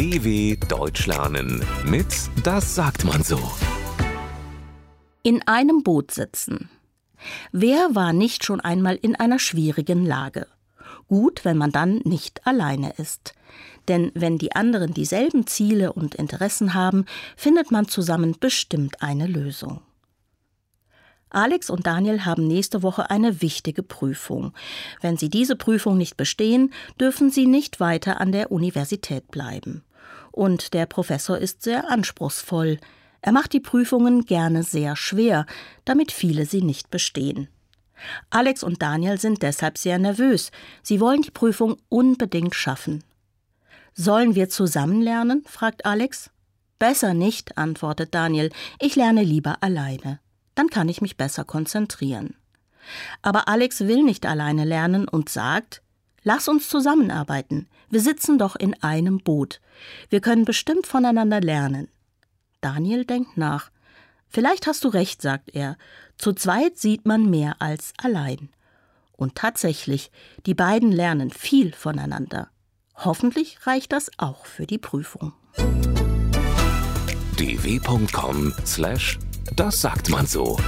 DW Deutsch lernen mit Das sagt man so. In einem Boot sitzen. Wer war nicht schon einmal in einer schwierigen Lage? Gut, wenn man dann nicht alleine ist. Denn wenn die anderen dieselben Ziele und Interessen haben, findet man zusammen bestimmt eine Lösung. Alex und Daniel haben nächste Woche eine wichtige Prüfung. Wenn sie diese Prüfung nicht bestehen, dürfen sie nicht weiter an der Universität bleiben. Und der Professor ist sehr anspruchsvoll. Er macht die Prüfungen gerne sehr schwer, damit viele sie nicht bestehen. Alex und Daniel sind deshalb sehr nervös. Sie wollen die Prüfung unbedingt schaffen. Sollen wir zusammen lernen? fragt Alex. Besser nicht, antwortet Daniel. Ich lerne lieber alleine dann kann ich mich besser konzentrieren. Aber Alex will nicht alleine lernen und sagt, Lass uns zusammenarbeiten. Wir sitzen doch in einem Boot. Wir können bestimmt voneinander lernen. Daniel denkt nach. Vielleicht hast du recht, sagt er. Zu zweit sieht man mehr als allein. Und tatsächlich, die beiden lernen viel voneinander. Hoffentlich reicht das auch für die Prüfung. dw.com slash das sagt man so.